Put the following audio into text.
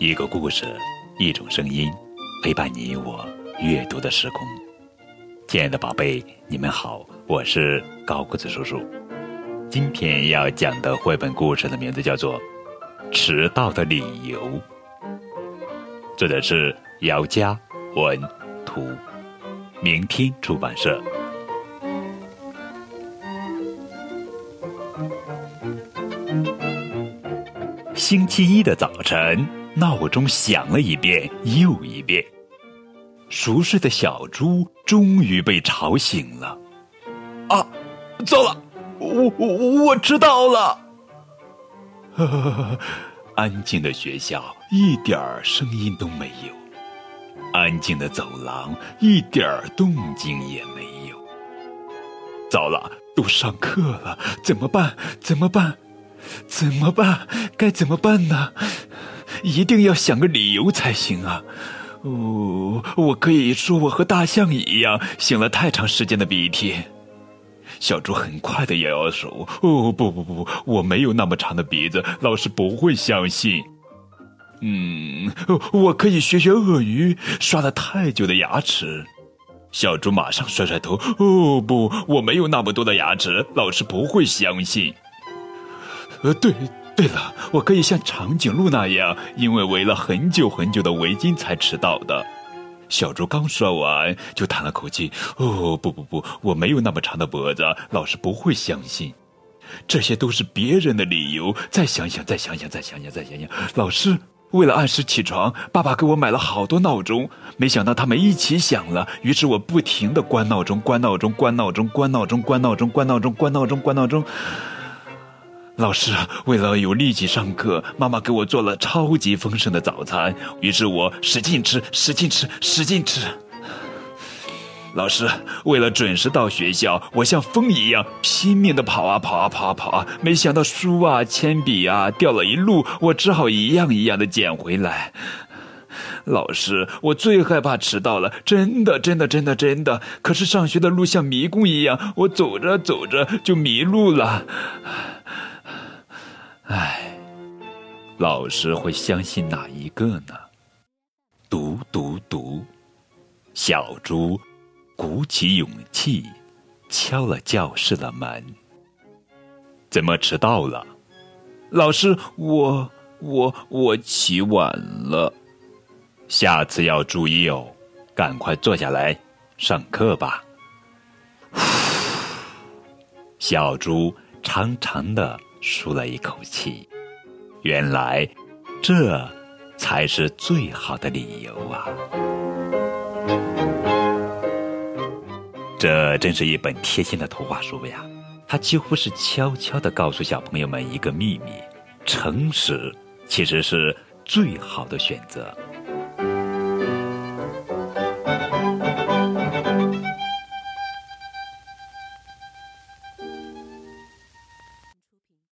一个故事，一种声音，陪伴你我阅读的时空。亲爱的宝贝，你们好，我是高个子叔叔。今天要讲的绘本故事的名字叫做《迟到的理由》，作者是姚佳文图，明天出版社。星期一的早晨，闹钟响了一遍又一遍。熟睡的小猪终于被吵醒了。啊，糟了，我我我知道了。安静的学校一点儿声音都没有，安静的走廊一点儿动静也没有。糟了，都上课了，怎么办？怎么办？怎么办？该怎么办呢？一定要想个理由才行啊！哦，我可以说我和大象一样，擤了太长时间的鼻涕。小猪很快的摇摇手。哦，不不不，我没有那么长的鼻子，老师不会相信。嗯，我可以学学鳄鱼，刷了太久的牙齿。小猪马上甩甩头。哦不，我没有那么多的牙齿，老师不会相信。呃，对。对了，我可以像长颈鹿那样，因为围了很久很久的围巾才迟到的。小猪刚说完，就叹了口气：“哦，不不不，我没有那么长的脖子，老师不会相信。这些都是别人的理由。再想想，再想想，再想想，再想想。老师为了按时起床，爸爸给我买了好多闹钟，没想到他们一起响了，于是我不停的关闹钟，关闹钟，关闹钟，关闹钟，关闹钟，关闹钟，关闹钟，关闹钟。”老师为了有力气上课，妈妈给我做了超级丰盛的早餐，于是我使劲吃，使劲吃，使劲吃。老师为了准时到学校，我像风一样拼命的跑啊跑啊跑啊跑啊，没想到书啊、铅笔啊掉了一路，我只好一样一样的捡回来。老师，我最害怕迟到了，真的，真的，真的，真的。可是上学的路像迷宫一样，我走着走着就迷路了。老师会相信哪一个呢？读读读，小猪鼓起勇气敲了教室的门。怎么迟到了？老师，我我我起晚了。下次要注意哦，赶快坐下来上课吧。小猪长长的。舒了一口气，原来这才是最好的理由啊！这真是一本贴心的图画书呀！它几乎是悄悄的告诉小朋友们一个秘密：诚实其实是最好的选择。